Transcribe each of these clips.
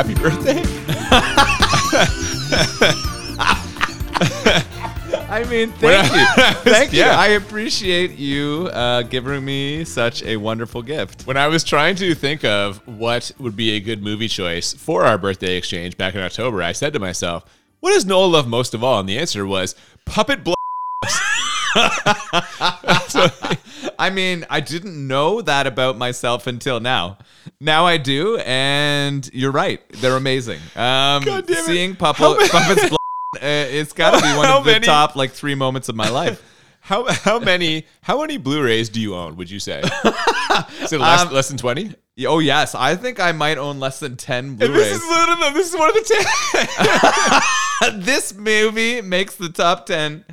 So happy birthday! I mean, thank you. Thank you. Yeah. I appreciate you uh, giving me such a wonderful gift. When I was trying to think of what would be a good movie choice for our birthday exchange back in October, I said to myself, "What does Noah love most of all?" And the answer was Puppet Blow. I mean, I didn't know that about myself until now. Now I do, and you're right. They're amazing. Um, God damn it. seeing How puppet, many- puppets, blow, uh, it's got to be one How of the many- top like three moments of my life. How how many how many Blu-rays do you own? Would you say? Is it less, Um, less than twenty? Oh yes, I think I might own less than ten This Blu-rays. is no, no, no, this is one of the ten. this movie makes the top 10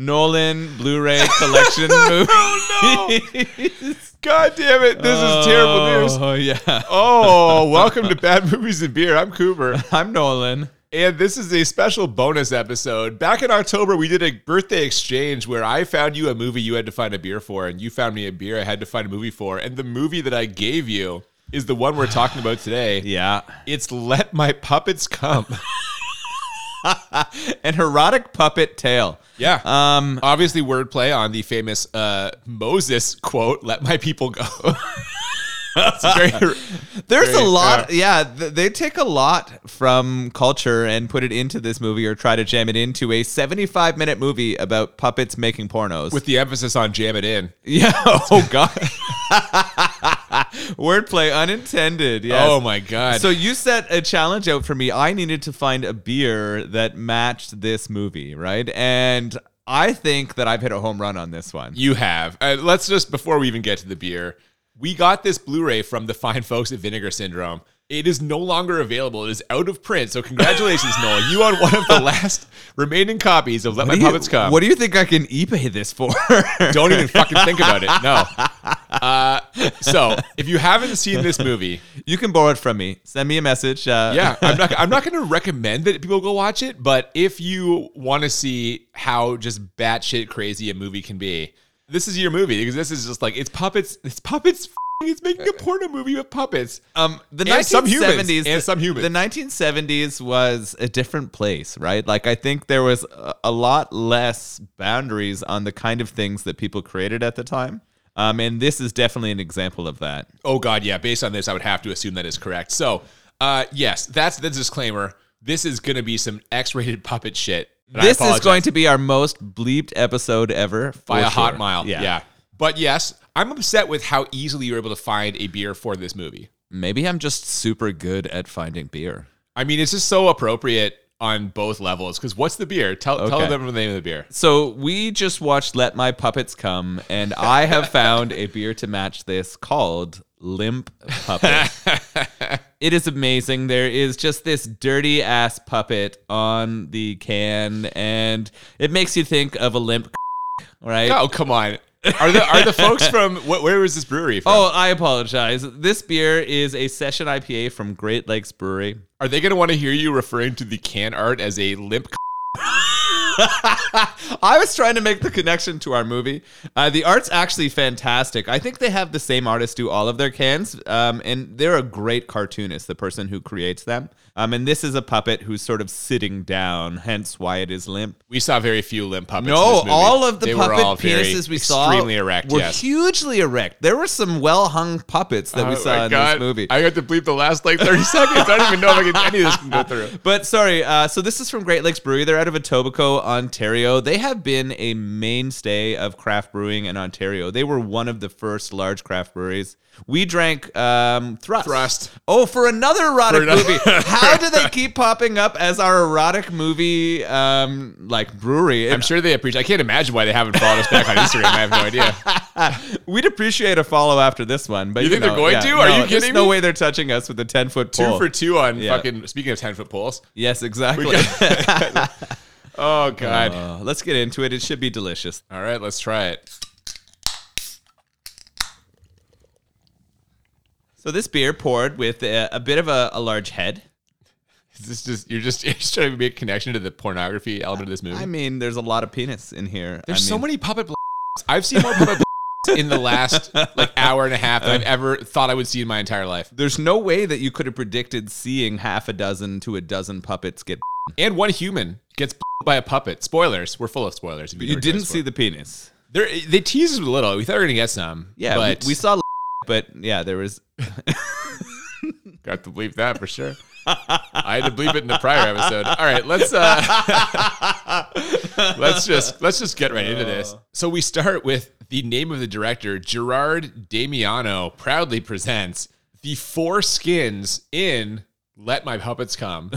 Nolan Blu-ray collection oh, movies. God damn it! This is terrible news. Oh yeah. Oh, welcome to Bad Movies and Beer. I'm Cooper. I'm Nolan. And this is a special bonus episode. Back in October, we did a birthday exchange where I found you a movie you had to find a beer for, and you found me a beer I had to find a movie for. And the movie that I gave you is the one we're talking about today. Yeah. It's Let My Puppets Come. An erotic puppet tale. Yeah. Um Obviously, wordplay on the famous uh, Moses quote, Let my people go. Very, there's Very, a lot yeah, th- they take a lot from culture and put it into this movie or try to jam it into a 75 minute movie about puppets making pornos. with the emphasis on jam it in. yeah, oh god. Wordplay unintended. Yes. Oh my God. So you set a challenge out for me. I needed to find a beer that matched this movie, right? And I think that I've hit a home run on this one. You have. Uh, let's just before we even get to the beer, we got this Blu-ray from the fine folks at Vinegar Syndrome. It is no longer available. It is out of print. So congratulations, Noel. You own one of the last remaining copies of Let My What do you- Puppets Come. What do you think I can eBay this for? Don't even fucking think about it. No. Uh, so if you haven't seen this movie, you can borrow it from me. Send me a message. Uh, yeah, I'm not. I'm not going to recommend that people go watch it. But if you want to see how just batshit crazy a movie can be, this is your movie because this is just like it's puppets. It's puppets. It's making a porno movie with puppets. Um, the humans, 1970s, and some humans. The 1970s was a different place, right? Like I think there was a, a lot less boundaries on the kind of things that people created at the time. Um, and this is definitely an example of that. Oh God, yeah. Based on this, I would have to assume that is correct. So, uh, yes, that's the disclaimer. This is going to be some X-rated puppet shit. this is going to be our most bleeped episode ever by a hot sure. mile. Yeah. But yes, I'm upset with how easily you were able to find a beer for this movie. Maybe I'm just super good at finding beer. I mean, it's just so appropriate on both levels. Because what's the beer? Tell tell them the name of the beer. So we just watched Let My Puppets Come, and I have found a beer to match this called Limp Puppet. it is amazing. There is just this dirty ass puppet on the can, and it makes you think of a limp, right? Oh come on. Are the are the folks from wh- where was this brewery from? Oh, I apologize. This beer is a session IPA from Great Lakes Brewery. Are they going to want to hear you referring to the can art as a limp? I was trying to make the connection to our movie. Uh, the art's actually fantastic. I think they have the same artist do all of their cans, um, and they're a great cartoonist, the person who creates them. Um, and this is a puppet who's sort of sitting down, hence why it is limp. We saw very few limp puppets. No, all of the They puppet penises we saw extremely erect. were yes. hugely erect. There were some well hung puppets that we Oh saw in God. this movie. I got to bleep the last like 30 seconds. I don't even know if I can, any of this can go through. But sorry, uh, so this is from Great Lakes Brewery. They're out of Etobicoke, Ontario. They have been a mainstay of craft brewing in Ontario. They were one of the first large craft breweries. We drank um, Thrust. Thrust. Oh, for another erotic For another- movie. How do they keep popping up as our erotic movie um, like brewery? I'm sure they appreciate. I can't imagine why they haven't followed us back on Instagram. I have no idea. We'd appreciate a follow after this one, but You you, think they're going yeah, to? Are no, you kidding? Me? There's kidding no me? way they're touching us with a ten foot pole. Two for two on Yeah. fucking. Speaking of ten foot poles. yes, exactly. Oh god. Uh, let's get into it. It should be delicious. All right, let's try it. So this beer poured with a, a bit of a, a large head. Is this just you're just, you're just trying to make a connection to the pornography element of this movie? I mean, there's a lot of penis in here. There's I so mean, many puppet. Bl- I've seen more puppet bl- in the last like hour and a half that I've ever thought I would see in my entire life. There's no way that you could have predicted seeing half a dozen to a dozen puppets get. And one human gets by a puppet. Spoilers. We're full of spoilers. if You never didn't see the penis. They're, they teased us a little. We thought we were gonna get some. Yeah, but we, we saw, but yeah, there was. got to believe that for sure. I had to bleep it in the prior episode. All right, let's uh let's just let's just get right into this. So we start with the name of the director, Gerard Damiano, proudly presents the four skins in Let My Puppets Come.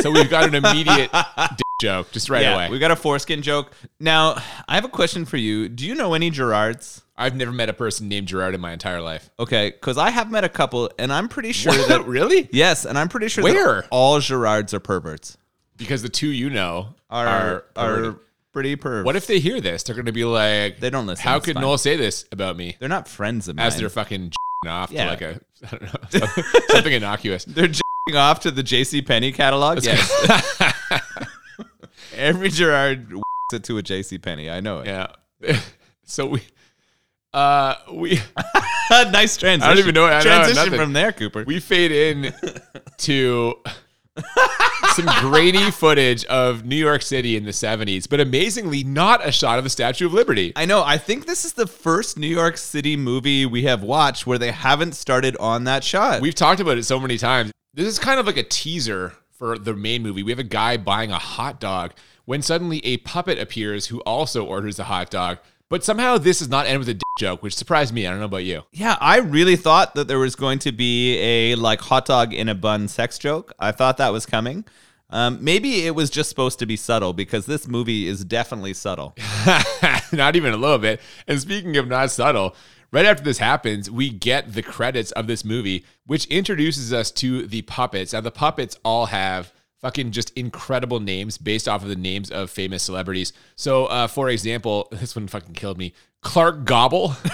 So we've got an immediate joke just right yeah, away. we got a foreskin joke. Now, I have a question for you. Do you know any Gerards? I've never met a person named Gerard in my entire life. Okay, because I have met a couple, and I'm pretty sure that really? yes, and I'm pretty sure Where? that all Gerards are perverts. Because the two you know Are are, are, pretty perverts. What if they hear this? They're going to be like, They don't listen, How could fine. Noel say this about me? they're not friends of mine? As they're fucking off Yeah. to like a, I don't know, something, something innocuous. They're off to the J.C. Penney catalog. Yes, every Gerard it to a J.C. Penney. I know it. yeah. So we, uh, we nice transition. I don't even know- I know transition nothing. from there, Cooper. we fade in to some grainy footage of New York City in the '70s, but amazingly, not a shot of the Statue of Liberty. I know. I think this is the first New York City movie we have watched where they haven't started on that shot. We've talked about it so many times. This is kind of like a teaser for the main movie. We have a guy buying a hot dog when suddenly a puppet appears who also orders a hot dog. But somehow this does not end with a dick joke, which surprised me. I don't know about you. yeah, I really thought that there was going to be a like hot dog in a bun sex joke. I thought that was coming. Um, maybe it was just supposed to be subtle because this movie is definitely subtle. not even a little bit. And speaking of not subtle, right after this happens, we get the credits of this movie, which introduces us to the puppets. Now, the puppets all have fucking just incredible names based off of the names of famous celebrities. So, uh, for example, this one fucking killed me. Clark Gobble.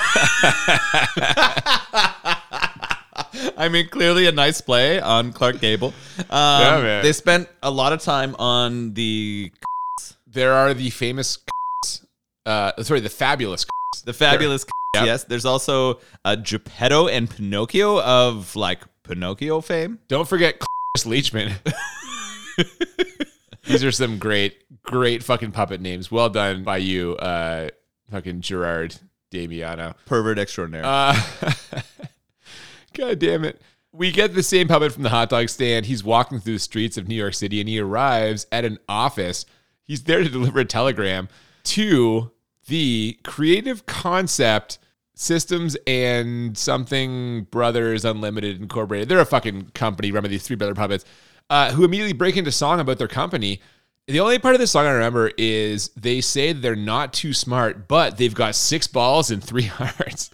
I mean, clearly a nice play on Clark Gable. Um, Yeah, man. They spent a lot of time on the There are the famous, uh, sorry, the fabulous. the fabulous. Yes, there's also uh, Geppetto and Pinocchio of like Pinocchio fame. Don't forget Chris Leachman. These are some great, great fucking puppet names. Well done by you, uh, fucking Gerard Damiano. Pervert extraordinaire. Uh, God damn it. We get the same puppet from the hot dog stand. He's walking through the streets of New York City and he arrives at an office. He's there to deliver a telegram to the Creative Concept Systems and Something Brothers Unlimited Incorporated. They're a fucking company run by these three brother puppets uh, who immediately break into song about their company. The only part of this song I remember is they say they're not too smart, but they've got six balls and three hearts.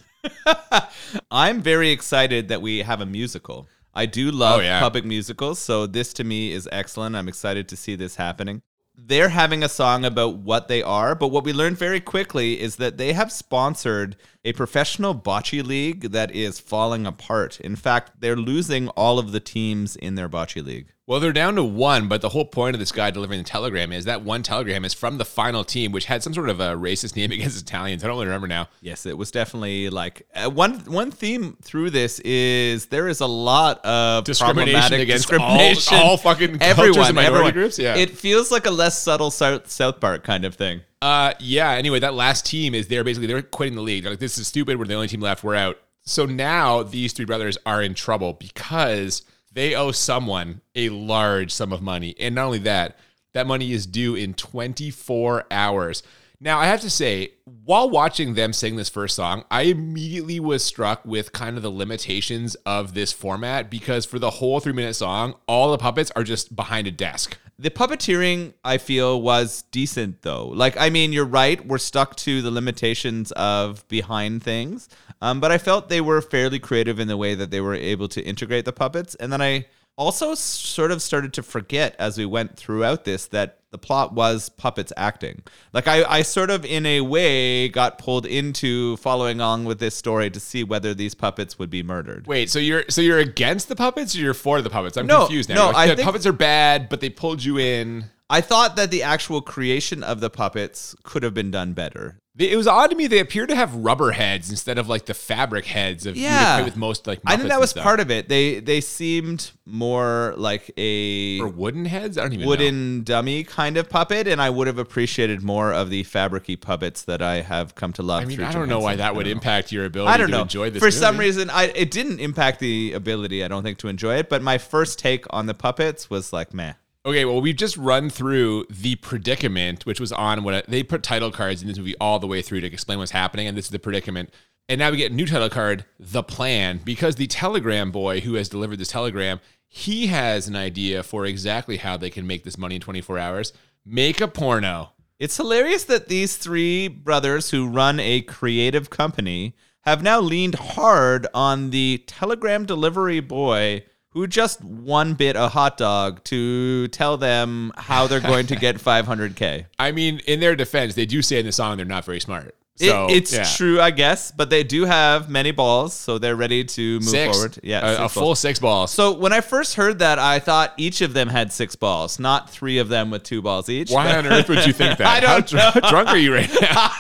I'm very excited that we have a musical. I do love Oh, yeah. public musicals, so this to me is excellent. I'm excited to see this happening. They're having a song about what they are, but what we learned very quickly is that they have sponsored a professional bocce league that is falling apart. In fact, they're losing all of the teams in their bocce league. Well, they're down to one, but the whole point of this guy delivering the telegram is that one telegram is from the final team, which had some sort of a racist name against Italians. I don't really remember now. Yes, it was definitely like uh, one one theme through this is there is a lot of Discrimination against discrimination. all- all fucking cultures everyone, everyone. groups, yeah. it feels like a less subtle South South Park kind of thing. Uh, yeah. Anyway, that last team is there. Basically, they're quitting the league. They're like, this is stupid. We're the only team left. We're out. So now these three brothers are in trouble because they owe someone a large sum of money, and not only that, that money is due in 24 hours. Now, I have to say, while watching them sing this first song, I immediately was struck with kind of the limitations of this format because for the whole three minute song, all the puppets are just behind a desk. The puppeteering, I feel, was decent though. Like, I mean, you're right. We're stuck to the limitations of behind things, um, but I felt they were fairly creative in the way that they were able to integrate the puppets. And then I also sort of started to forget as we went throughout this that the plot was puppets acting. Like, I, I sort of, in a way, got pulled into following along with this story to see whether these puppets would be murdered. Wait, so you're so you're against the puppets or you're for the puppets? I'm No, confused now. no, like, I the think- puppets are bad, but they pulled you in. I thought that the actual creation of the puppets could have been done better. It was odd to me. They appear to have rubber heads instead of like the fabric heads of Yeah. with most like. I think that was part part of it. They they seemed more like a or wooden heads. I don't even know. wooden dummy kind of puppet, and I would have appreciated more of the fabricy puppets that I have come to love. I mean, I don't know why that would impact your ability I don't to know. enjoy this. For some reason, I it didn't impact the ability. I don't think to enjoy it. But my first take on the puppets was like, meh. Okay, well, we've just run through the predicament, which was on what they put title cards in this movie all the way through to explain what's happening, and this is the predicament. And now we get a new title card, the plan, because the telegram boy who has delivered this telegram, he has an idea for exactly how they can make this money in 24 hours. Make a porno. It's hilarious that these three brothers who run a creative company have now leaned hard on the telegram delivery boy who just one bit a hot dog to tell them how they're going to get 500k. I mean, in their defense, they do say in the song they're not very smart. It- it's yeah. true, I guess, but they do have many balls, so they're ready to move Six. forward. Yeah, a, a full six balls. So when I first heard that, I thought each of them had six balls, not three of them with two balls each. Why on earth would you think that? I don't how, dr- drunk are you right now?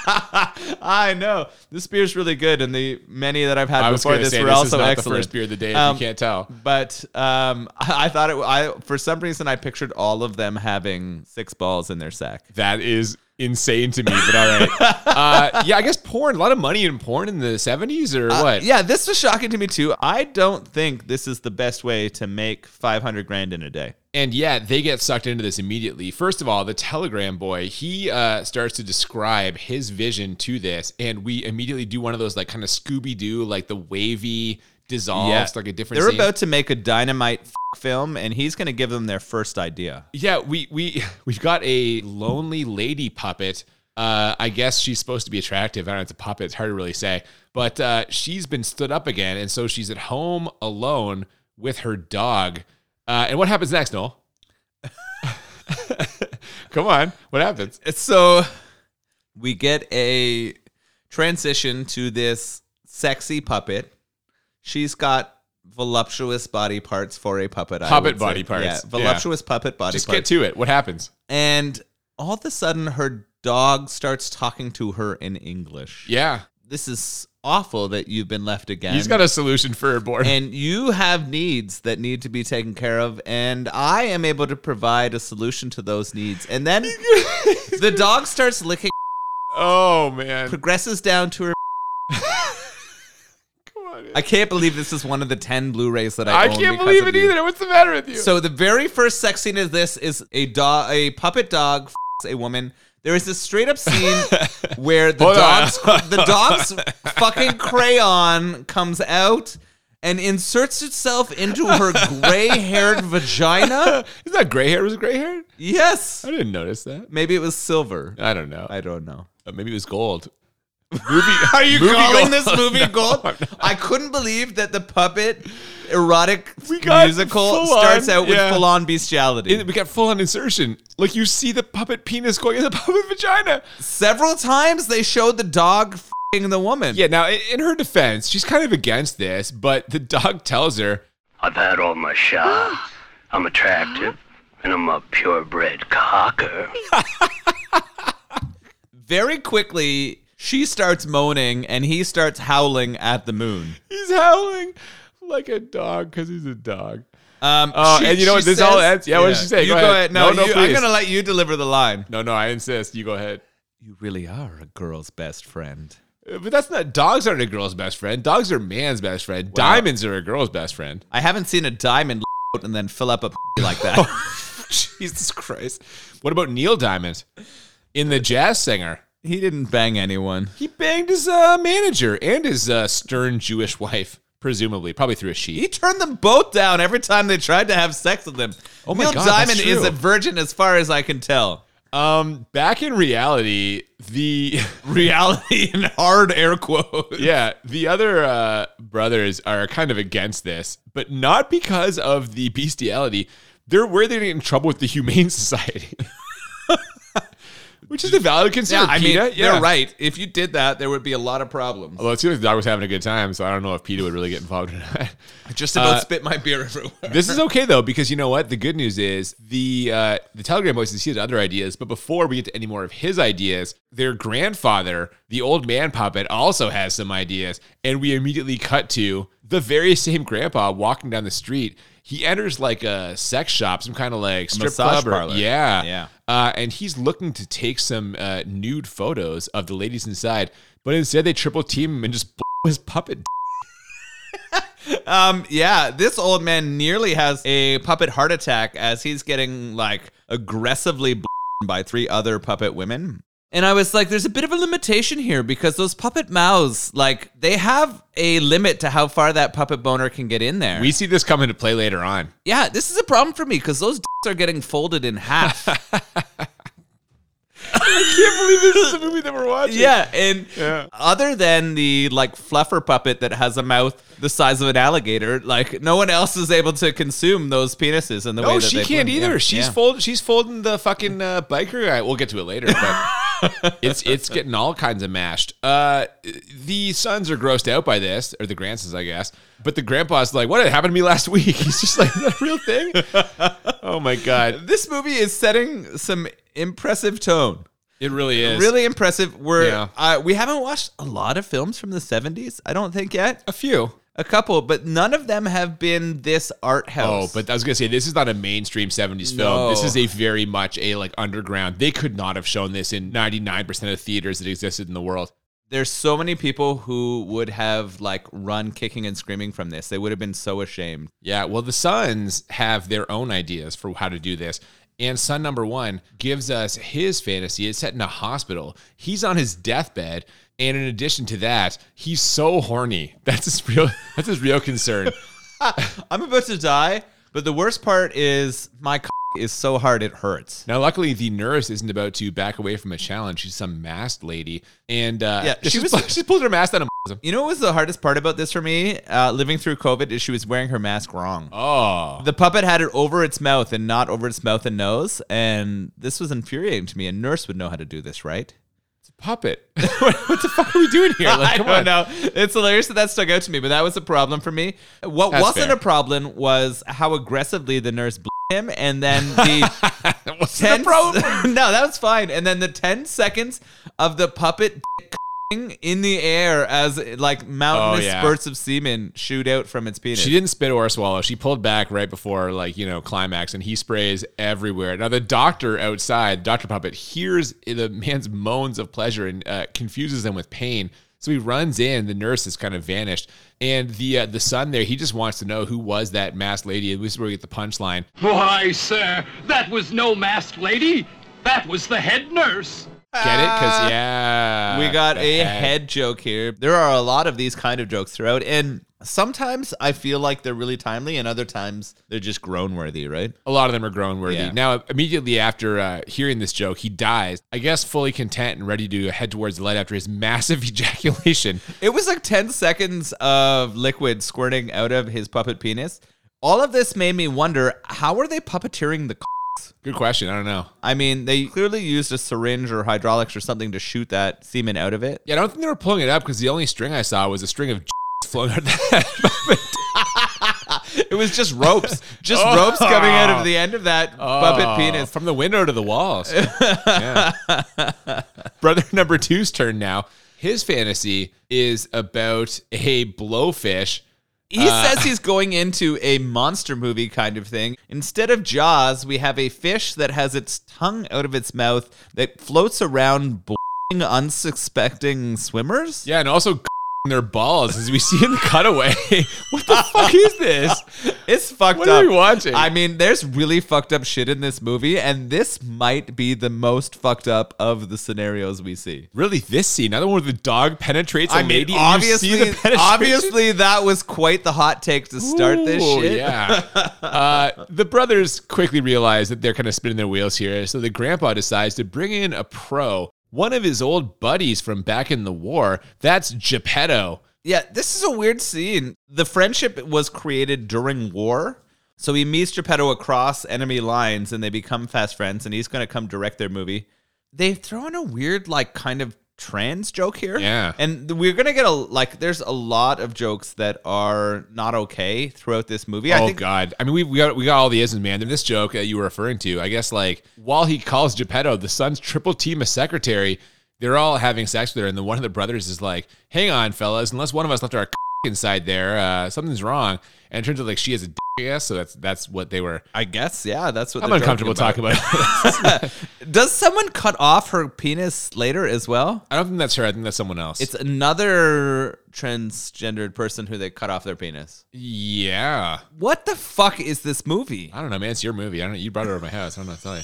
I know this beer's really good, and the many that I've had I before this say were this also is not excellent. the first beer of the day. If Um, you can't tell. But um, I I thought it. I for some reason I pictured all of them having six balls in their sack. That is insane to me, but all right. uh, yeah, I guess porn. A lot of money in porn in the seventies, or Uh, what? yeah, this was shocking to me too. I don't think this is the best way to make five hundred grand in a day. And yeah, they get sucked into this immediately. First of all, the telegram boy, he uh, starts to describe his vision to this, and we immediately do one of those like kind of Scooby Doo, like the wavy dissolves, like a different. They're scene. about to make a dynamite f- film, and he's going to give them their first idea. Yeah, we we we've got a lonely lady puppet. Uh, I guess she's supposed to be attractive. I don't know. It's a puppet. It's hard to really say. But uh, she's been stood up again, and so she's at home alone with her dog. Uh, and what happens next, Noel? Come on, what happens? So we get a transition to this sexy puppet. She's got voluptuous body parts for a puppet. Puppet would say. body parts, Yeah, yeah. voluptuous puppet body parts. Just parts. get to it. What happens? and all of a sudden, her dog starts talking to her in English. Yeah, This is awful that you've been left again. he's got a solution for her board. and you have needs that need to be taken care of and i am able to provide a solution to those needs and then the dog starts licking oh man, progresses down to her i can't believe this is one of the 10 blu-rays that i, I can't believe it either. What's the matter with you? so the very first sex scene of this is a dog a puppet dog f***s a woman there is this straight up scene where the Hold on. dog's the dog's fucking crayon comes out and inserts itself into her gray-haired vagina. is that gray hair? Was it gray hair? Yes. I didn't notice that. Maybe it was silver. I don't know. I don't know. Uh, maybe it was gold. Movie, Are you movie calling gold. this movie No, gold? I'm not. I couldn't believe that the puppet erotic musical starts on, out with yeah. full on bestiality. It- we got full on insertion. Like you see the puppet penis going in the puppet vagina. Several times they showed the dog f***ing the woman. Yeah. Now, in, in her defense, she's kind of against this, but the dog tells her, I've had all my shots. I'm attractive, and I'm a purebred cocker. Very quickly, she starts moaning and he starts howling at the moon. he's howling like a dog because he's a dog. Um, Oh, and you know what? This all ends- yeah, what did she say? You Go go, ahead. ahead. No, No, no, you, I'm going to let you deliver the line. No, no, I insist. You go ahead. You really are a girl's best friend. Uh, But that's not. Dogs aren't a girl's best friend. Dogs are man's best friend. Diamonds are a girl's best friend. I haven't seen a diamond and then fill up a like that. Jesus Christ. What about Neil Diamond in the jazz singer? He didn't bang anyone. He banged his uh, manager and his uh, stern Jewish wife, presumably, probably through a sheet. He turned them both down every time they tried to have sex with him. Oh my Neil God, that's Diamond is true. a virgin as far as I can tell. Um, back in reality, the Reality in hard air quotes. yeah, the other uh, brothers are kind of against this, but not because of the bestiality. They're where they get in trouble with the Humane Society. Which is a valid concern. Yeah, I mean, PETA, they're right. If you did that, there would be a lot of problems. Although it seems like the dog was having a good time, so I don't know if PETA would really get involved in that. Just about Uh, spit my beer everywhere. this is okay though because you know what the good news is the uh, the telegram boys he has other ideas but before we get to any more of his ideas their grandfather the old man puppet also has some ideas and we immediately cut to the very same grandpa walking down the street he enters like a sex shop some kind of like strip massage club or- parlor. yeah Yeah. Uh, and he's looking to take some uh, nude photos of the ladies inside but instead they triple team him and just blow his puppet Um, yeah, this old man nearly has a puppet heart attack as he's getting like aggressively by three other puppet women. And I was like, there's a bit of a limitation here because those puppet mouths, like, they have a limit to how far that puppet boner can get in there. we see this come into play later on yeah, this is a problem for me because those dicks are getting folded in half. I can't believe this is the movie that we're watching. yeah, and Yeah. other than the like fluffer puppet that has a mouth the size of an alligator, like no one else is able to consume those penises in the way No, that she they can't either. yeah, she's yeah. fold. She's folding the fucking uh, biker guy. We'll get to it later, but it's it's getting all kinds of mashed. Uh, the sons are grossed out by this, or the grandsons, I guess. But the grandpa's like, "What happened to me last week?" He's just like, "Is that real thing?" oh my god, This movie is setting some impressive tone. it really is. Really impressive. We're Yeah. uh, we haven't watched a lot of films from the 70s, I don't think yet. a few. A couple, but none of them have been this art house. Oh, but I was gonna say this is not a mainstream '70s film. No. This is a very much a like underground. They could not have shown this in 99% of theaters that existed in the world. There's so many people who would have like run kicking and screaming from this. They would have been so ashamed. Yeah, well, the sons have their own ideas for how to do this. And son number one gives us his fantasy. It's set in a hospital. He's on his deathbed. And in addition to that, he's so horny. That's his real that's his real concern. I'm about to die, but the worst part is my c- is so hard it hurts. Now, luckily, the nurse isn't about to back away from a challenge. She's some masked lady. And uh, Yeah, she, she was, she pulled her mask down. You know what was the hardest part about this for me? Uh, living through COVID is she was wearing her mask wrong. Oh. The puppet had it over its mouth and not over its mouth and nose, and this was infuriating to me. A nurse would know how to do this, right? It's a puppet. what, the fuck are we doing here? Like, I don't on. know. It's hilarious that that stuck out to me, but that was a problem for me. What That's wasn't fair. a problem was how aggressively the nurse him, and then the What's ten. the problem? no, that was fine. And then the ten seconds of the puppet in the air as like mountainous Oh, yeah. spurts of semen shoot out from its penis. She didn't spit or swallow. She pulled back right before, like, you know, climax, and he sprays everywhere. Now, the doctor outside, Dr. Puppet, hears the man's moans of pleasure and uh, confuses them with pain. So he runs in. The nurse has kind of vanished. And the uh, the son there, he just wants to know who was that masked lady. And this is where we get the punchline. Why, sir, that was no masked lady. That was the head nurse. Get it? Because, yeah. we got the a head joke here. There are a lot of these kind of jokes throughout, and sometimes I feel like they're really timely, and other times they're just groan worthy, right? A lot of them are groan worthy. Yeah. Now, immediately after uh, hearing this joke, he dies, I guess fully content and ready to head towards the light after his massive ejaculation. It was like 10 seconds of liquid squirting out of his puppet penis. All of this made me wonder how are they puppeteering the Good question. I don't know. I mean, they clearly used a syringe or hydraulics or something to shoot that semen out of it. Yeah, I don't think they were pulling it up because the only string I saw was a string of of that. It was just ropes, just Oh. ropes coming out of the end of that puppet Oh, penis. from the window to the walls. Yeah. Brother number two's turn now. His fantasy is about a blowfish. He Uh, says he's going into a monster movie kind of thing. Instead of Jaws, we have a fish that has its tongue out of its mouth that floats around blowing unsuspecting swimmers. Yeah, and also their balls as we see in the cutaway. what the fuck is this? It's fucked What up. What are we watching? I mean, there's really fucked up shit in this movie, and this might be the most fucked up of the scenarios we see. Really, this scene, another one where the dog penetrates a I mean, lady. and you see obviously, obviously, that was quite the hot take to start this shit. Yeah. uh, the brothers quickly realize that they're kind of spinning their wheels here. So the grandpa decides to bring in a pro, one of his old buddies from back in the war. That's Geppetto. Yeah, this is a weird scene. The friendship was created during war. So he meets Geppetto across enemy lines and they become fast friends, and he's going to come direct their movie. they throw in a weird, like, kind of trans joke here. Yeah. And we're going to get a, like, there's a lot of jokes that are not okay throughout this movie. I oh think God! I mean, we we got we got all the isms, man. And this joke that you were referring to, I guess, like while he calls Geppetto the son's triple team a secretary, they're all having sex with her, and then one of the brothers is like, "Hang on, fellas, unless one of us left our inside there, uh, something's wrong." And it turns out like she has a dick, so that's that's what they were. I guess, yeah, that's what I'm they're uncomfortable talking about. Does someone cut off her penis later as well? I don't think that's her. I think that's someone else. It's another transgendered person who they cut off their penis. yeah. What the fuck is this movie? I don't know, man. It's your movie. I don't know. You brought it over my house. I don't know what to tell you.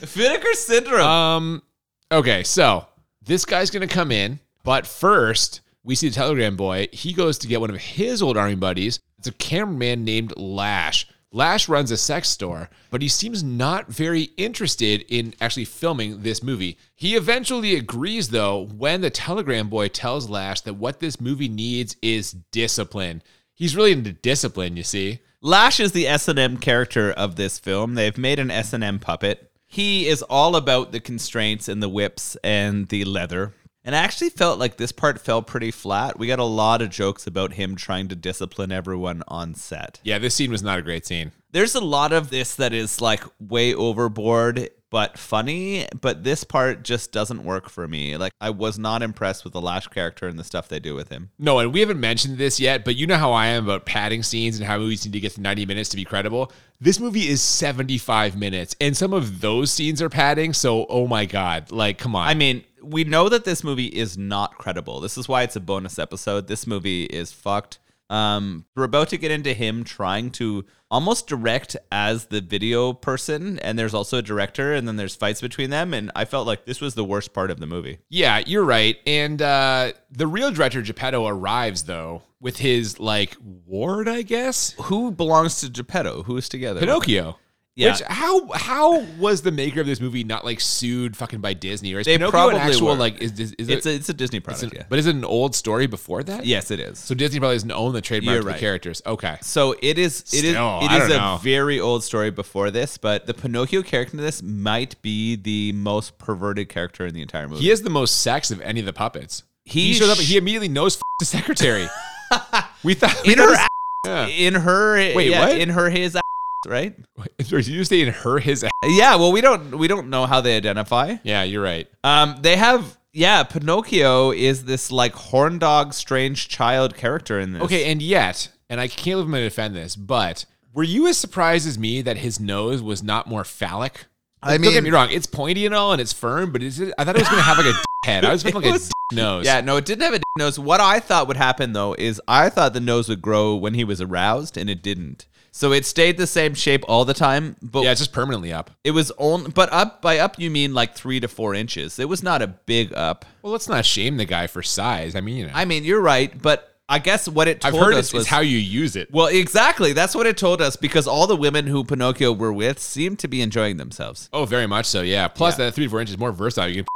Vinegar syndrome. Um. Okay, so this guy's gonna come in, but first we see the Telegram boy. He goes to get one of his old army buddies. It's a cameraman named Lash. Lash runs a sex store, but he seems not very interested in actually filming this movie. He eventually agrees, though, when the Telegram boy tells Lash that what this movie needs is discipline. He's really into discipline, you see. Lash is the S&M character of this film. They've made an S&M puppet. He is all about the constraints and the whips and the leather. And I actually felt like this part fell pretty flat. We got a lot of jokes about him trying to discipline everyone on set. Yeah, this scene was not a great scene. There's a lot of this that is like way overboard but funny, but this part just doesn't work for me. Like I was not impressed with the Lash character and the stuff they do with him. No, and we haven't mentioned this yet, but you know how I am about padding scenes and how movies need to get to 90 minutes to be credible. This movie is 75 minutes, and some of those scenes are padding. So, oh my God. Like, come on. I mean, we know that this movie is not credible. This is why it's a bonus episode. This movie is fucked. Um, we're about to get into him trying to almost direct as the video person, and there's also a director, and then there's fights between them. And I felt like this was the worst part of the movie. yeah, you're right. And uh, the real director, Geppetto, arrives, though, with his, like, ward, I guess? Who belongs to Geppetto? Who is together? Pinocchio. Yeah. Which how how was the maker of this movie not like sued fucking by Disney or is They Pinocchio probably an actual were. like is, is, is It's it, a, it's a Disney product. an- yeah. but is it an old story before that? yes, it is. So Disney probably doesn't own the trademark You're to the characters. Okay. So it is. It is. Still, it is a know. very old story before this, but the Pinocchio character in this might be the most perverted character in the entire movie. He has the most sex of any of the puppets. He, He shows up. sh- He immediately knows f- the secretary. we thought we in her, ass- in her, Wait, yeah, what? In her, his, ass, right? Did you say in her his? ass? Yeah. Well, we don't we don't know how they identify. Yeah, you're right. Um, they have. Yeah, Pinocchio is this like horn dog, strange child character in this. Okay, and yet, and I can't believe I'm to defend this, but were you as surprised as me that his nose was not more phallic? I don't get me wrong; it's pointy and all, and it's firm, but is it? I thought it was going to have like a d- head. I was like a was- d- nose. Yeah, no, it didn't have a nose. What I thought would happen though is I thought the nose would grow when he was aroused, and it didn't. So it stayed the same shape all the time, but yeah, it's just permanently up. it was only. But up by up, you mean like three to four inches. It was not a big up. Well, let's not shame the guy for size. I mean, you know, I mean, you're right, but I guess what it I've told heard us it's, was it's how you use it. Well, exactly. That's what it told us because all the women who Pinocchio were with seemed to be enjoying themselves. Oh, very much so. Yeah. Plus, that three to four inches more versatile. You can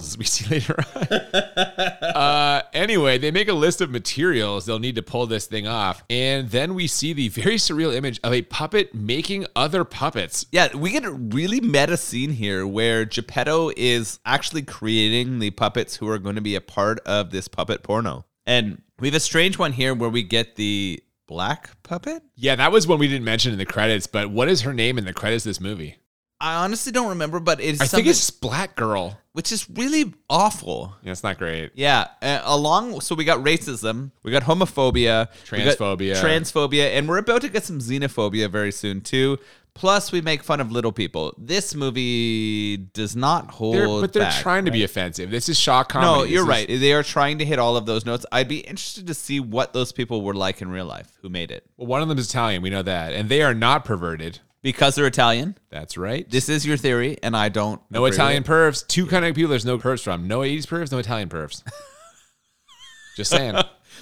as we see later on. uh, anyway, they make a list of materials they'll need to pull this thing off, and then we see the very surreal image of a puppet making other puppets. Yeah, we get a really meta scene here where Geppetto is actually creating the puppets who are going to be a part of this puppet porno. And we have a strange one here where we get the black puppet. Yeah, that was one we didn't mention in the credits. But what is her name in the credits of this movie? I honestly don't remember, but it's I think it's Black Girl. which is really awful. Yeah, it's not great. Yeah, uh, along so we got racism, we got homophobia, Transphobia. transphobia, and we're about to get some xenophobia very soon too. Plus, we make fun of little people. This movie does not hold. They're, but they're back, trying to be offensive. This is shock comedy. No, you're is- right. They are trying to hit all of those notes. I'd be interested to see what those people were like in real life who made it Well, one of them is Italian. We know that, and they are not perverted. Because they're Italian. That's right. This is your theory, and I don't. No agree with Italian it. pervs. Two kind of people there's no pervs from. No 80s pervs, no Italian pervs. Just saying.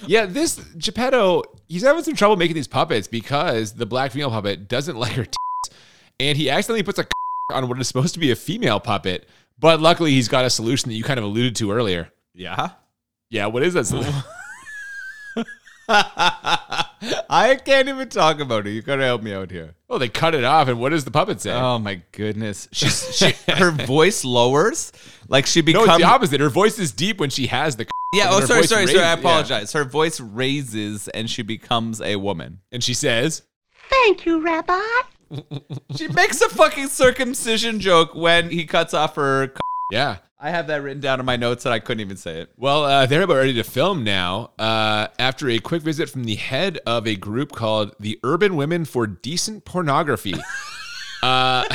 yeah, this Geppetto, he's having some trouble making these puppets because the black female puppet doesn't like her tits, and he accidentally puts a on what is supposed to be a female puppet. But luckily, he's got a solution that you kind of alluded to earlier. Yeah. Yeah, what is that solution? I can't even talk about it. You gotta help me out here. Oh, they cut it off, and what does the puppet say? Oh my goodness. She's she her voice lowers. Like she no, becomes it's the opposite. Her voice is deep when she has the. Yeah, oh her sorry, voice sorry, sorry. I raises- yeah. apologize. Her voice raises and she becomes a woman. And she says, Thank you, Rabbi. She makes a fucking circumcision joke when he cuts off her c- "Yeah." I have that written down in my notes and I couldn't even say it. Well, uh, they're about ready to film now. Uh, after a quick visit from the head of a group called the Urban Women for Decent Pornography. uh,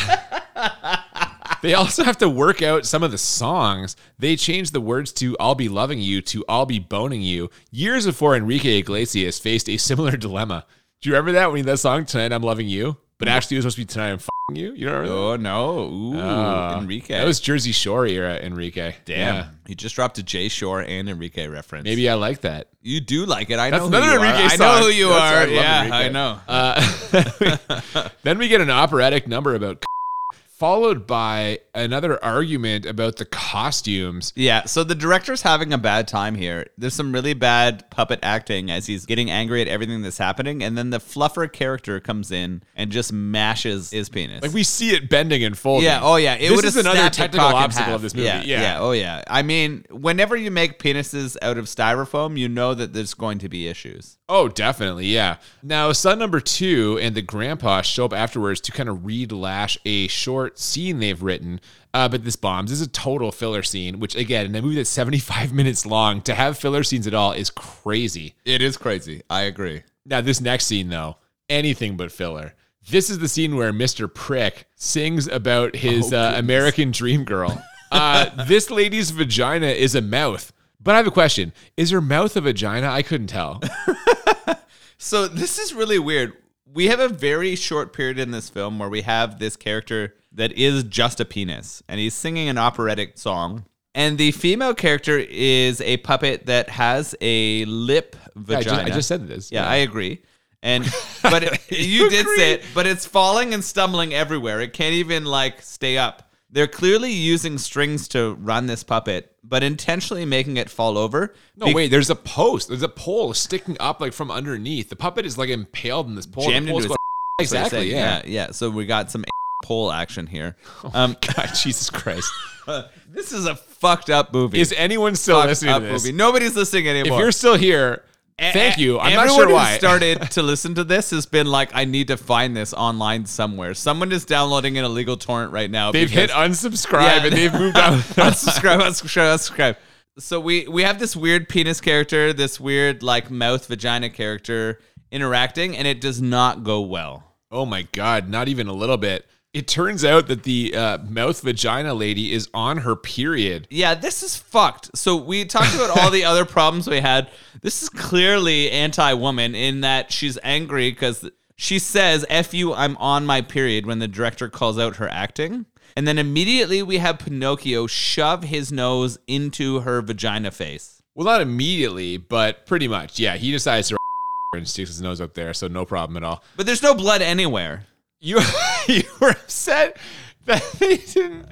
they also have to work out some of the songs. They changed the words to "I'll be loving you" to "I'll be boning you" years before Enrique Iglesias faced a similar dilemma. Do you remember that when he did that song "Tonight I'm Loving You"? But actually, it was supposed to be "Tonight I'm Fucking You." You don't remember? Oh no. Ooh, Uh, Enrique. That was Jersey Shore era Enrique. damn. Yeah. He just dropped a Jay Shore and Enrique reference. Maybe I like that. you do like it. I That's know who another you are. Enrique I know song. who you That's- I are. love yeah, Enrique. I know. Uh, then we get an operatic number about followed by another argument about the costumes. Yeah, so the director's having a bad time here. There's some really bad puppet acting as he's getting angry at everything that's happening, and then the fluffer character comes in and just mashes his penis. Like we see it bending and folding. yeah, oh yeah, it This is another technical obstacle of this movie. Yeah, Yeah. yeah, oh yeah. I mean, whenever you make penises out of styrofoam, you know that there's going to be issues. Oh, definitely, yeah. Now, son number two and the grandpa show up afterwards to kind of read Lash a short scene they've written. Uh, but this bombs. This is a total filler scene, which again, in a movie that's 75 minutes long, to have filler scenes at all is crazy. It is crazy. I agree. Now, this next scene, though, anything but filler. This is the scene where Mr. Prick sings about his uh, American Dream Girl. Uh, this lady's vagina is a mouth. But I have a question. Is her mouth a vagina? I couldn't tell. So this is really weird. We have a very short period in this film where we have this character that is just a penis, and he's singing an operatic song. And the female character is a puppet that has a lip I vagina. just, I just said this. Yeah, I agree. And but it, you did say it, but it's falling and stumbling everywhere. It can't even like stay up. They're clearly using strings to run this puppet, but intentionally making it fall over. No, Be- wait, there's a post. There's a pole sticking up like from underneath. The puppet is like impaled in this pole. jammed the into his going- That's what I'm Exactly, yeah. yeah, yeah. So we got some pole action here. Um, God, Jesus Christ. this is a fucked up movie. Is anyone still Fucked listening to up this? movie. Nobody's listening anymore. If anymore. you're still here, thank you. I'm not Everyone sure who why. started to listen to this has been like, I need to find this online somewhere. Someone is downloading an illegal torrent right now. They've hit because- unsubscribe Yeah. and they've moved on. unsubscribe, unsubscribe, unsubscribe. So we we have this weird penis character, this weird like mouth vagina character interacting, and it does not go well. oh my God, not even a little bit. It turns out that the uh, mouth vagina lady is on her period. Yeah, this is fucked. So we talked about all the other problems we had. This is clearly anti-woman in that she's angry because she says, "F you, I'm on my period." When the director calls out her acting, and then immediately we have Pinocchio shove his nose into her vagina face. Well, not immediately, but pretty much. Yeah, he decides to and sticks his nose up there, so no problem at all. But there's no blood anywhere. You you were upset that they didn't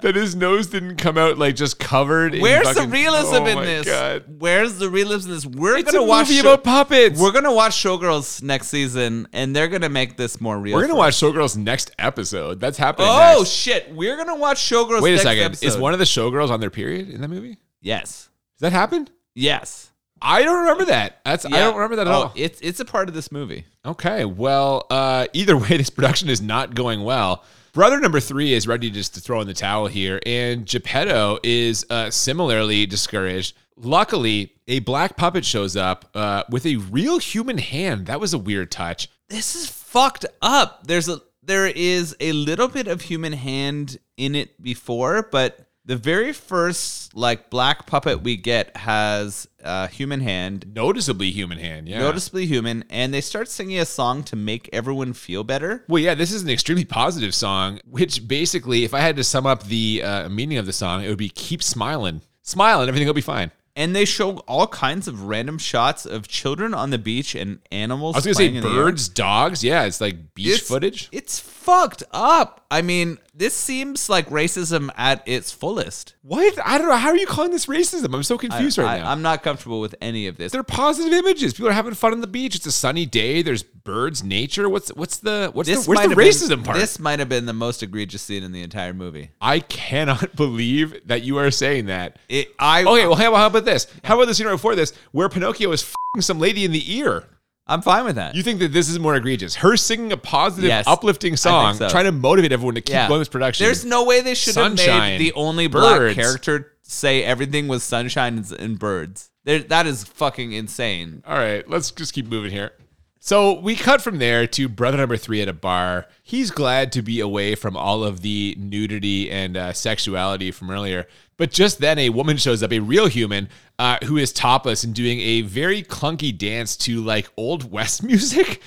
that his nose didn't come out like just covered. in Where's fucking- the realism oh in this? God. Where's the realism in this? We're It's gonna a watch movie about puppets. We're gonna watch Showgirls next season, and they're gonna make this more real. We're gonna watch. Showgirls next episode. That's happening. Oh next. shit! We're gonna watch Showgirls. Wait a second. Episode. Is one of the Showgirls on their period in that movie? Does yes, that happen? yes. I don't remember that. That's I don't remember that at Oh, all. It's it's a part of this movie. Okay. Well, uh, either way, this production is not going well. Brother number three is ready just to throw in the towel here, and Geppetto is uh, similarly discouraged. Luckily, a black puppet shows up uh, with a real human hand. That was a weird touch. This is fucked up. There's a there is a little bit of human hand in it before, but the very first like black puppet we get has a human hand Noticeably human hand. Yeah. noticeably human, and they start singing a song to make everyone feel better. Well, yeah, this is an extremely positive song, which basically, if I had to sum up the uh, meaning of the song, it would be keep smiling. Smile and everything will be fine. And they show all kinds of random shots of children on the beach and animals. I was going to say in the air. birds, dogs. Yeah, it's like beach It's- footage. It's fucked up. I mean, this seems like racism at its fullest. What? I don't know. How are you calling this racism? I'm so confused right I, now. I'm not comfortable with any of this. They're positive images. People are having fun on the beach. It's a sunny day. There's birds, nature. What's what's the what's the, where's the have been- racism part? This might have been the most egregious scene in the entire movie. I cannot believe that you are saying that. It, I Okay, well, how, how about this? How about the scene right before this, where Pinocchio is fing some lady in the ear? I'm fine with that. You think that this is more egregious? Her singing a positive, Yes, uplifting song, so. trying to motivate everyone to keep Yeah. going with this production. There's no way they should have made the only black birds. character say everything was sunshine and- and birds. There, that is fucking insane. All right, let's just keep moving here. So we cut from there to brother number three at a bar. He's glad to be away from all of the nudity and uh, sexuality from earlier. But just then, a woman shows up, a real human, uh, who is topless and doing a very clunky dance to like old west music.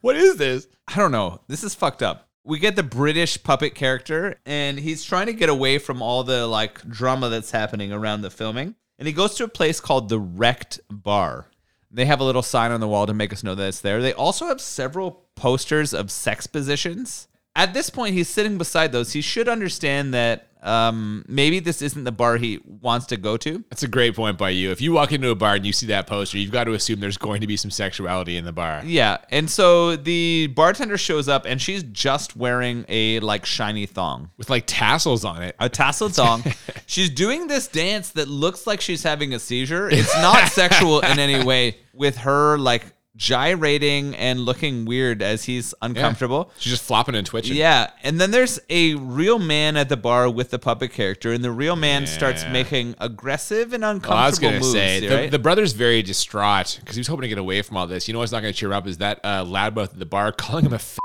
what is this? I don't know. This is fucked up. We get the British puppet character, and he's trying to get away from all the like drama that's happening around the filming. And he goes to a place called the Wrecked Bar. They have a little sign on the wall to make us know that it's there. They also have several posters of sex positions. At this point, he's sitting beside those. He should understand that um, maybe this isn't the bar he wants to go to. That's a great point by you. If you walk into a bar and you see that poster, you've got to assume there's going to be some sexuality in the bar. Yeah, and so the bartender shows up, and she's just wearing a like shiny thong. With like tassels on it. a tasseled thong. she's doing this dance that looks like she's having a seizure. It's not sexual in any way with her like gyrating and looking weird as he's uncomfortable. She's just flopping and twitching. Yeah, and then there's a real man at the bar with the puppet character, and the real man starts making aggressive and Well, uncomfortable I was gonna moves. say the, right? the brother's very distraught because he was hoping to get away from all this. You know what's not going to cheer up is that uh, loudmouth at the bar calling him a. F-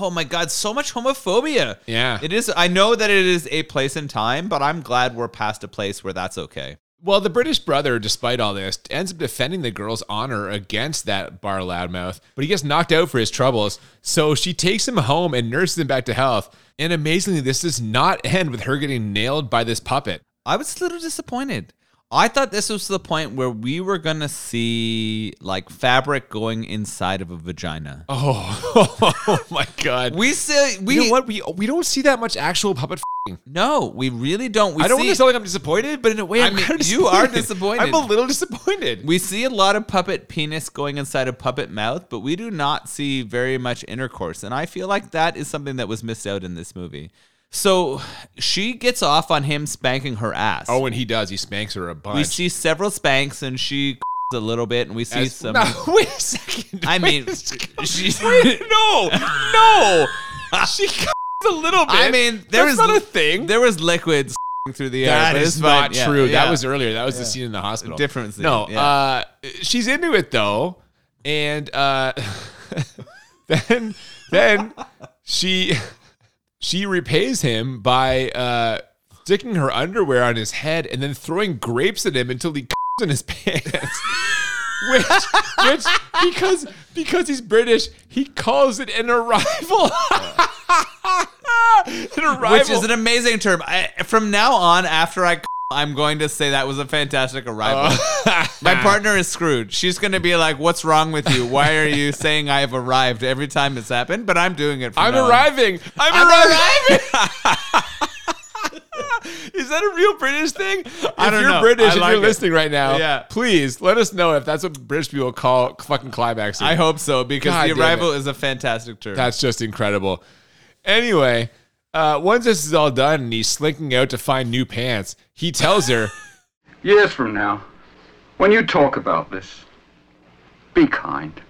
oh my god, so much homophobia. Yeah. it is. I know that it is a place in time, but I'm glad we're past a place where that's okay. Well, the British brother, despite all this, ends up defending the girl's honor against that bar loudmouth, but he gets knocked out for his troubles. So she takes him home and nurses him back to health. And amazingly, this does not end with her getting nailed by this puppet. I was a little disappointed. I thought this was the point where we were gonna see like fabric going inside of a vagina. Oh, oh my god. We see we you know what? We we don't see that much actual puppet. F***ing. no, we really don't. We I don't see, want to sound like I'm disappointed, but in a way, I I'm mean, kind of you are disappointed. I'm a little disappointed. we see a lot of puppet penis going inside a puppet mouth, but we do not see very much intercourse, and I feel like that is something that was missed out in this movie. So she gets off on him spanking her ass. Oh, and he does. He spanks her a bunch. we see several spanks, and she a little bit, and we see As- some. No, wait a second. I mean, she's. Wait, no, no. She a little bit. I mean, there That's was not a thing. There was liquids through the air. that is it's fine. not Yeah, true. That yeah. was earlier. That was the scene in the hospital. Different scene, No, yeah. uh, she's into it though, and uh, then then she she repays him by uh, sticking her underwear on his head and then throwing grapes at him until he in his pants. which, which because because he's British, he calls it an arrival. an arrival. which is an amazing term. I, from now on, after I, I'm going to say that was a fantastic arrival. Oh. My partner is screwed. She's going to be like, "What's wrong with you? Why are you saying I have arrived every time it's happened?" But I'm doing it. I'm arriving. I'm, I'm arriving. Is that a real British thing? I if don't you're know. British I and like you're it. listening right now, Yeah. please let us know if that's what British people call fucking climaxing. I hope so because God the arrival it. is a fantastic term. That's just incredible. Anyway, uh, once this is all done and he's slinking out to find new pants, he tells her, Years from now, when you talk about this, be kind.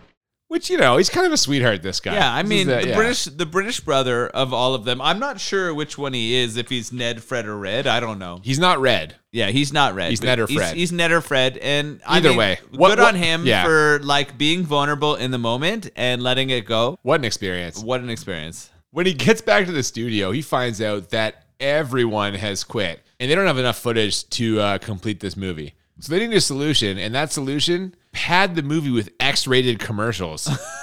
which, you know, he's kind of a sweetheart, this guy. Yeah, I mean is, uh, the yeah. British, the British brother of all of them. I'm not sure which one he is. If he's Ned, Fred, or Red, I don't know. He's not red. Yeah, he's not Red. He's Ned or Fred. He's, Ned or Fred, and I Either mean, way. good What- what- on him yeah. for like being vulnerable in the moment and letting it go. What an experience. What an experience! When he gets back to the studio, he finds out that everyone has quit and they don't have enough footage to uh, complete this movie. So they need a solution, and that solution pad the movie with X-rated commercials.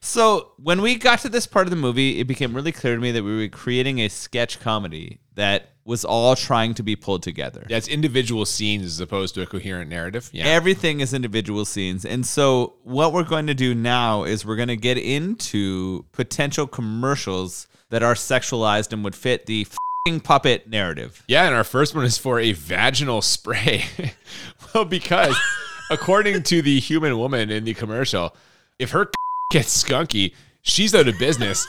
So when we got to this part of the movie, it became really clear to me that we were creating a sketch comedy that was all trying to be pulled together. Yeah, it's individual scenes as opposed to a coherent narrative. Yeah. Everything is individual scenes. And so, what we're going to do now is we're going to get into potential commercials that are sexualized and would fit the fing puppet narrative. Yeah, and our first one is for a vaginal spray. well, because according to the human woman in the commercial, if her gets skunky, she's out of business.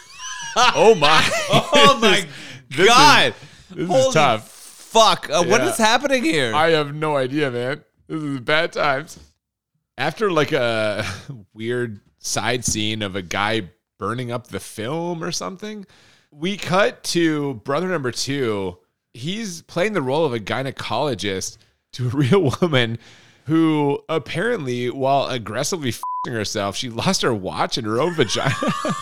oh my. Oh my This is- This is tough. Fuck. Uh, What Yeah. is happening here? I have no idea, man. This is bad times. After like a weird side scene of a guy burning up the film or something, we cut to brother number two. He's playing the role of a gynecologist to a real woman who apparently, while aggressively fing herself, she lost her watch in her own vagina.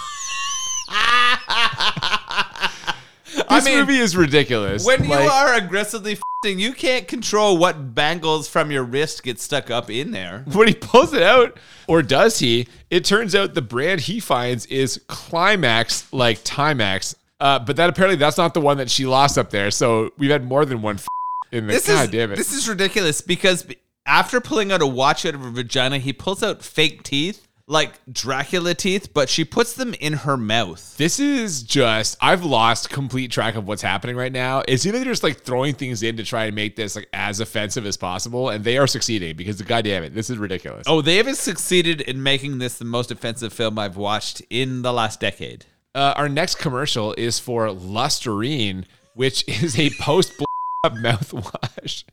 this mean, movie is ridiculous. when you are aggressively fing, you can't control what bangles from your wrist get stuck up in there. when he pulls it out, or does he? It turns out the brand he finds is Climax, like Timex. Uh, but that apparently that's not the one that she lost up there. So we've had more than one f- in the. This God is damn it! this is ridiculous because after pulling out a watch out of her vagina, he pulls out fake teeth, like Dracula teeth, but she puts them in her mouth. This is just I've lost complete track of what's happening right now. It's either they're just like throwing things in to try and make this like as offensive as possible, and they are succeeding because god damn it, this is ridiculous. Oh, they have succeeded in making this the most offensive film I've watched in the last decade. Uh, our next commercial is for Listerine, which is a post mouthwash.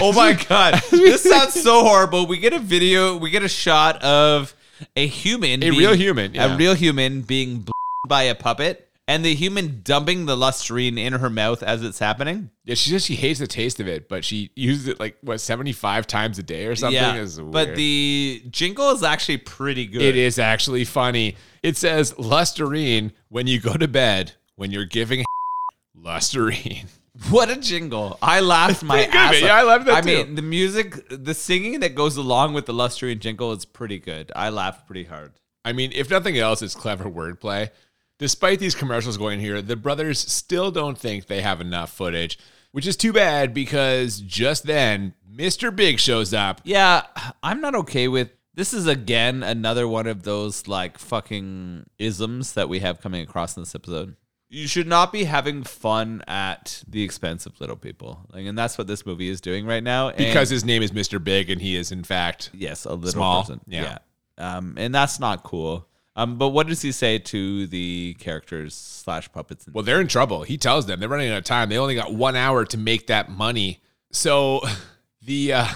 Oh my god, this sounds so horrible. We get a video, we get a shot of a human, A real human, yeah. a real human being by a puppet, and the human dumping the Listerine in her mouth as it's happening. Yeah, she says she hates the taste of it, but she uses it like what seventy five times a day or something. yeah, but the jingle is actually pretty good. it is actually funny. It says Listerine when you go to bed when you're giving Listerine. What a jingle! I laughed my ass off. Yeah, I laughed that I too. mean, the music, the singing that goes along with the Listerine jingle is pretty good. I laughed pretty hard. I mean, if nothing else, it's clever wordplay. Despite these commercials going here, the brothers still don't think they have enough footage, which is too bad because just then Mr. Big shows up. Yeah, I'm not okay with this. Is again another one of those like fucking isms that we have coming across in this episode. You should not be having fun at the expense of little people, like, and that's what this movie is doing right now. And- Because his name is Mr. Big and he is in fact yes, a little Small, person, yeah. yeah, um, and that's not cool. Um, but what does he say to the characters slash puppets? Well, they're in trouble. He tells them they're running out of time. They only got one hour to make that money. So the uh,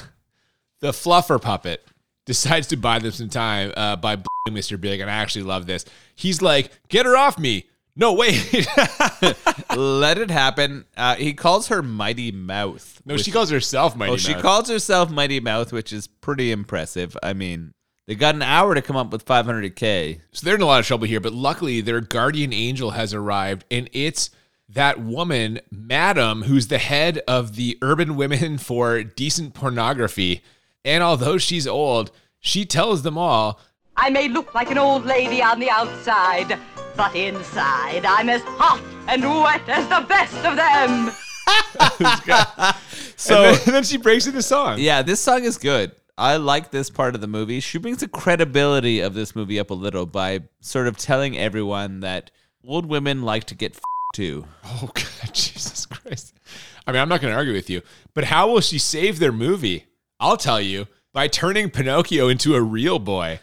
the fluffer puppet decides to buy them some time uh, by Mr. Big, and I actually love this. He's like, "Get her off me!" No, wait. Let it happen. Uh, he calls her Mighty Mouth. no, she calls herself Mighty Mouth. Oh, she calls herself Mighty Mouth, which is pretty impressive. I mean, they got an hour to come up with 500k. So they're in a lot of trouble here, but luckily their guardian angel has arrived, and it's that woman, Madam, who's the head of the Urban Women for Decent Pornography. And although she's old, she tells them all, I may look like an old lady on the outside, but inside I'm as hot and wet as the best of them. so and then, and then she breaks into song. Yeah, this song is good. I like this part of the movie. She brings the credibility of this movie up a little by sort of telling everyone that old women like to get f- too. Oh God, Jesus Christ! I mean, I'm not going to argue with you, but how will she save their movie? I'll tell you by turning Pinocchio into a real boy.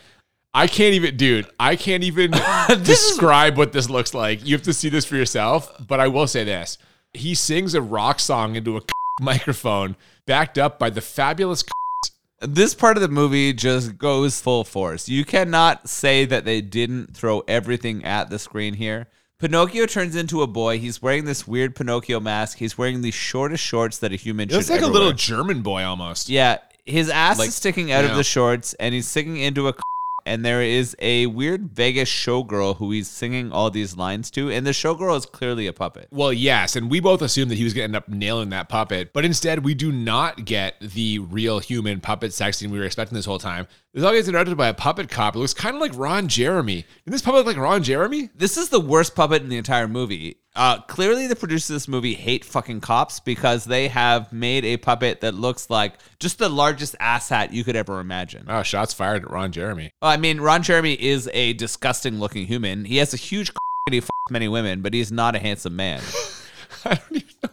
I can't even, dude. I can't even describe what this looks like. You have to see this for yourself. But I will say this: he sings a rock song into a microphone, backed up by the fabulous. This part of the movie just goes full force. You cannot say that they didn't throw everything at the screen here. Pinocchio turns into a boy. He's wearing this weird Pinocchio mask. He's wearing the shortest shorts that a human It looks should like a little wear. German boy almost. Yeah, his ass Like, is sticking out yeah. of the shorts, and he's singing into a. And there is a weird Vegas showgirl who he's singing all these lines to, and the showgirl is clearly a puppet. Well, yes, and we both assumed that he was going to end up nailing that puppet, but instead we do not get the real human puppet sex scene we were expecting this whole time. This all gets interrupted by a puppet cop. It looks kind of like Ron Jeremy. Did this puppet look like Ron Jeremy? This is the worst puppet in the entire movie. Uh, clearly, the producers of this movie hate fucking cops because they have made a puppet that looks like just the largest asshat you could ever imagine. Oh, shots fired at Ron Jeremy. Oh, I mean, Ron Jeremy is a disgusting looking human. He has a huge and he fucks many women, but he's not a handsome man. I don't even know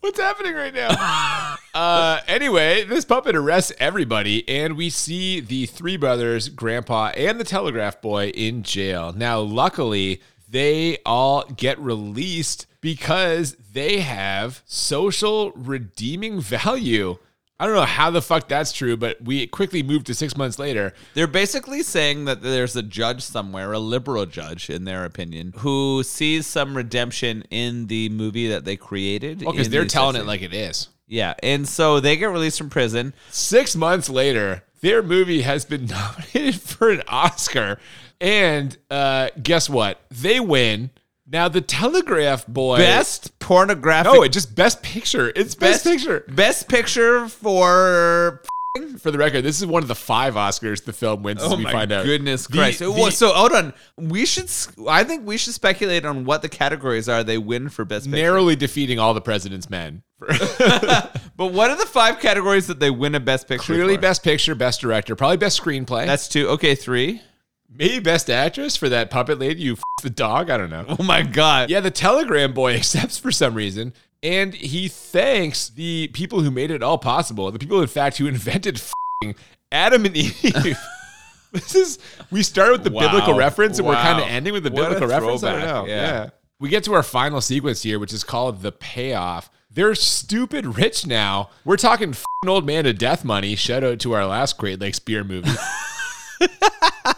what's happening right now. uh, anyway, this puppet arrests everybody, and we see the three brothers, Grandpa, and the telegraph boy in jail. Now, luckily, they all get released because they have social redeeming value. I don't know how the fuck that's true, but we quickly moved to six months later. They're basically saying that there's a judge somewhere, a liberal judge, in their opinion, who sees some redemption in the movie that they created. Oh, well, because they're the telling it like it is. Yeah, and so they get released from prison. Six months later, their movie has been nominated for an Oscar. And uh, guess what? They win. Now, the Telegraph Boy. Best pornographic. No, it just Best Picture. It's Best, Picture. Best picture for. For the record, this is one of the five Oscars the film wins. as Oh we my find out. goodness Christ! the- so hold on. We should. I think we should speculate on what the categories are they win for best picture. narrowly defeating all the President's Men. But what are the five categories that they win a best picture? Clearly, for? Best Picture, Best Director, probably Best Screenplay. That's two. Okay, three. Maybe Best Actress for that puppet lady You f- the dog. I don't know. Oh my god. Yeah, the Telegram boy accepts for some reason, and he thanks the people who made it all possible. The people, in fact, who invented fing Adam and Eve. this is we start with the Wow. biblical reference, and we're kind of ending with the What biblical reference. I don't know. Yeah. we get to our final sequence here, which is called the payoff. They're stupid rich now. We're talking fing old man to death money. Shout out to our last Great Lakes beer movie.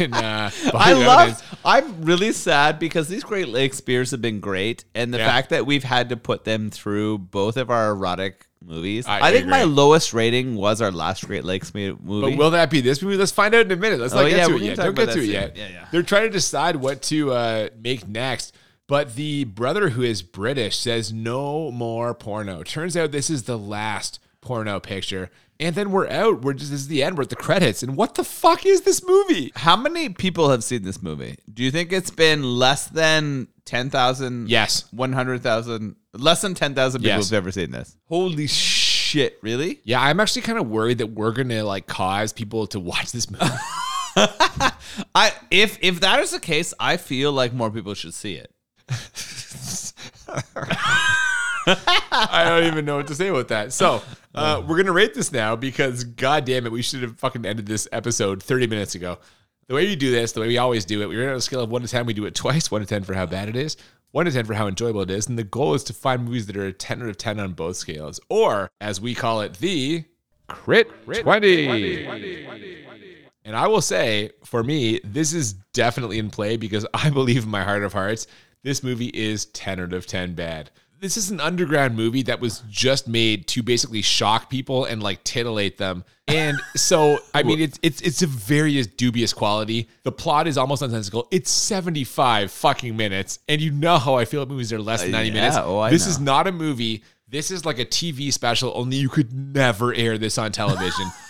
Uh, I love. I'm really sad because these Great Lakes beers have been great, and the Yeah. fact that we've had to put them through both of our erotic movies. I I, think my lowest rating was our last Great Lakes movie. But will that be this movie? Let's find out in a minute. Let's Oh, not get yeah, to it yet. Don't get to it soon. yet. Yeah, yeah. They're trying to decide what to uh, make next. But the brother who is British says no more porno. Turns out this is the last porno picture. And then we're out. We're just this is the end. We're at the credits. And what the fuck is this movie? How many people have seen this movie? Do you think it's been less than 10,000? Yes. 100,000? Less than 10,000 people Yes. have ever seen this. Holy shit, really? Yeah, I'm actually kind of worried that we're gonna like cause people to watch this movie. I if if that is the case, I feel like more people should see it. I don't even know what to say about that. So uh, we're gonna rate this now because god damn it, we should have fucking ended this episode 30 minutes ago. The way we do this, the way we always do it, we rate on a scale of one to ten. We do it twice, one to ten for how bad it is, one to ten for how enjoyable it is, and the goal is to find movies that are a ten out of ten on both scales, or as we call it, the crit 20. And I will say, for me, this is definitely in play because I believe in my heart of hearts, this movie is 10 out of 10 bad. This is an underground movie that was just made to basically shock people and like titillate them. And so, I mean, it's it's it's a very dubious quality. The plot is almost nonsensical. It's 75 fucking minutes. And you know how I feel about movies that are less than Uh, 90 yeah, minutes. oh, I this know. is not a movie. This is like a TV special, only you could never air this on television.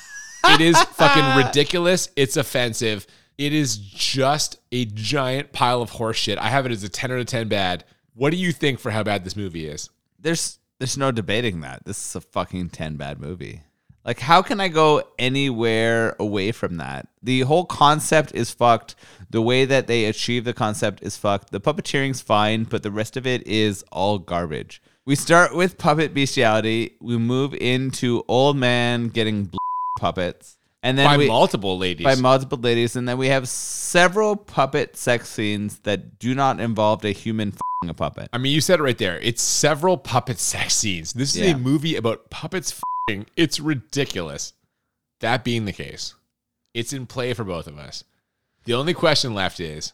It is fucking ridiculous. It's offensive. It is just a giant pile of horse shit. I have it as a 10 out of 10 bad. What do you think for how bad this movie is? There's there's no debating that. This is a fucking 10 bad movie. Like how can I go anywhere away from that? The whole concept is fucked. The way that they achieve the concept is fucked. The puppeteering's fine, but the rest of it is all garbage. We start with puppet bestiality. We move into old man getting puppets. And then By we, multiple ladies. by multiple ladies, and then we have several puppet sex scenes that do not involve a human f***ing a puppet. I mean, you said it right there. It's several puppet sex scenes. This is Yeah. a movie about puppets f***ing. It's ridiculous. That being the case, it's in play for both of us. The only question left is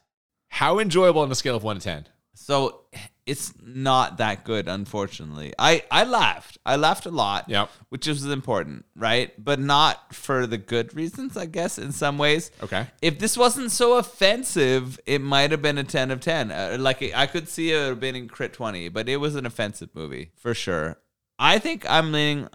how enjoyable on a scale of 1 to 10? So it's not that good, unfortunately. I I laughed. I laughed a lot. Yep. Which is important, right? But not for the good reasons, I guess. In some ways. Okay. If this wasn't so offensive, it might have been a ten of ten. Uh, like I could see it have been in crit twenty, but it was an offensive movie for sure. I think I'm leaning.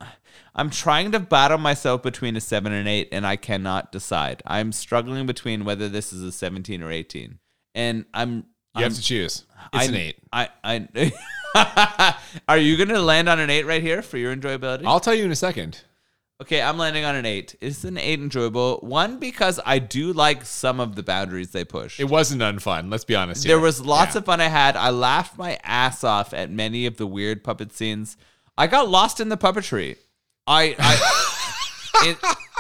I'm trying to battle myself between a seven and eight, and I cannot decide. I'm struggling between whether this is a seventeen or eighteen, and I'm You have to choose. It's I, an eight. I, I, are you going to land on an eight right here for your enjoyability? I'll tell you in a second. Okay, I'm landing on an eight. It's an eight enjoyable. One because I do like some of the boundaries they push. It wasn't unfun. Let's be honest. there was lots Yeah. of fun I had. I laughed my ass off at many of the weird puppet scenes. I got lost in the puppetry. I, I in,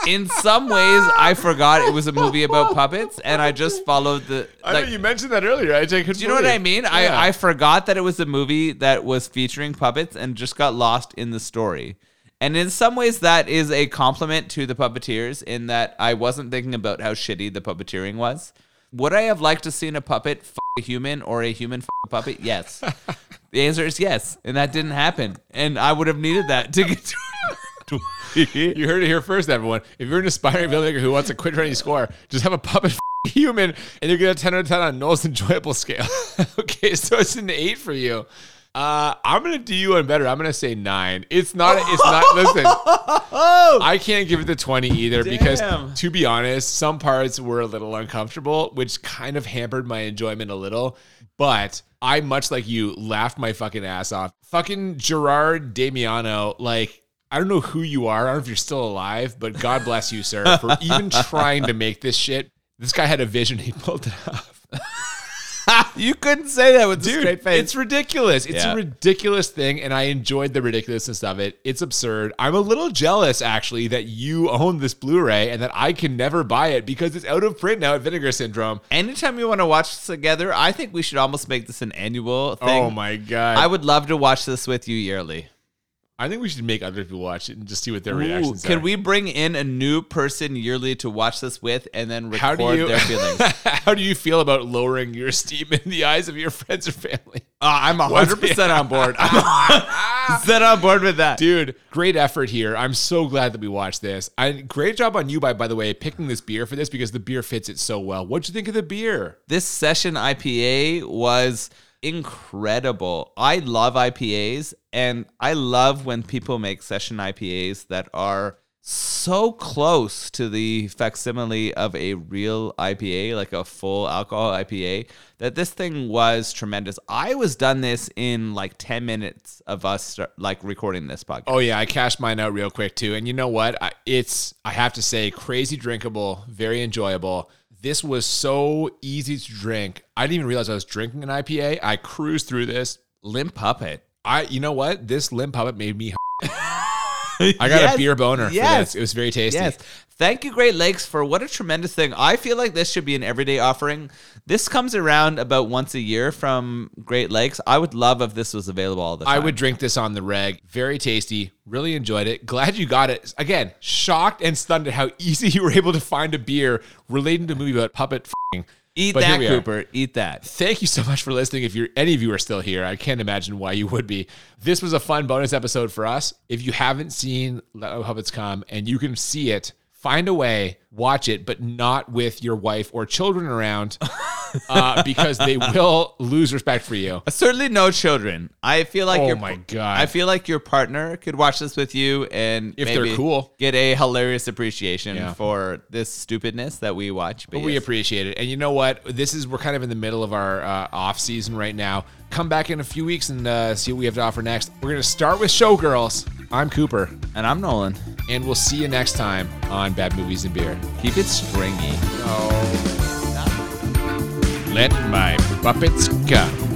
in some ways I forgot it was a movie about puppets and I just followed the I like know you mentioned that earlier. I take. do you know what I mean? Yeah. I, I forgot that it was a movie that was featuring puppets and just got lost in the story. And in some ways, that is a compliment to the puppeteers in that I wasn't thinking about how shitty the puppeteering was. Would I have liked to seen a puppet f- a human or a human f- a puppet? Yes. the answer is yes. And that didn't happen. And I would have needed that to get to You heard it here first, everyone. If you're an aspiring filmmaker who wants to quit running score, just have a puppet human, and you get a 10 out of 10 on Noel's enjoyable scale. okay, so it's an eight for you. Uh, I'm gonna do you one better. I'm gonna say nine. It's not. It's not. Listen, I can't give it the 20 either Damn. because, to be honest, some parts were a little uncomfortable, which kind of hampered my enjoyment a little. But I, much like you, laughed my fucking ass off. Fucking Gerard Damiano, like I don't know who you are. I don't know if you're still alive, but God bless you, sir, for even trying to make this shit. This guy had a vision. He pulled it off. you couldn't say that with a straight face. it's ridiculous. It's Yeah. a ridiculous thing, and I enjoyed the ridiculousness of it. It's absurd. I'm a little jealous, actually, that you own this Blu-ray and that I can never buy it because it's out of print now at Vinegar Syndrome. Anytime you want to watch this together, I think we should almost make this an annual oh thing. Oh my god! I would love to watch this with you yearly. I think we should make other people watch it and just see what their reactions can are. we bring in a new person yearly to watch this with and then How record do you their feelings? How do you feel about lowering your esteem in the eyes of your friends or family? Uh, I'm 100% on board. I'm set on board with that. Dude, great effort here. I'm so glad that we watched this. I, great job on you, by by the way, picking this beer for this because the beer fits it so well. What'd you think of the beer? This session IPA was incredible. I love IPAs and I love when people make session IPAs that are so close to the facsimile of a real IPA, like a full alcohol IPA, that this thing was tremendous. I was done this in like 10 minutes of us start, like recording this podcast. Oh yeah, I cashed mine out real quick too. And you know what? I, it's I have to say, crazy drinkable, very enjoyable. This was so easy to drink. I didn't even realize I was drinking an IPA. I cruised through this. Limp Puppet. I, you know what? This limp puppet made me. I got Yes. a beer boner for Yes. this. It was very tasty. Yes. Thank you, Great Lakes, for what a tremendous thing. I feel like this should be an everyday offering. This comes around about once a year from Great Lakes. I would love if this was available all the time. I would drink this on the reg. Very tasty. Really enjoyed it. Glad you got it. Again, shocked and stunned at how easy you were able to find a beer relating to a movie about puppet f***ing. Eat but that. Cooper. Eat that. Thank you so much for listening. If you're any of you are still here, I can't imagine why you would be. This was a fun bonus episode for us. If you haven't seen Let Puppets Come and you can see it, find a way, watch it, but not with your wife or children around, uh, because they will lose respect for you. Certainly no children. I feel like Oh your my God. I feel like your partner could watch this with you and If they're cool. get a hilarious appreciation Yeah. for this stupidness that we watch. But But we appreciate it. And you know what? This is we're kind of in the middle of our uh, off season right now. Come back in a few weeks and uh, see what we have to offer next. We're gonna start with Showgirls. I'm Cooper, and I'm Nolan. and we'll see you next time on Bad Movies and Beer. Keep it stringy. Let my puppets come.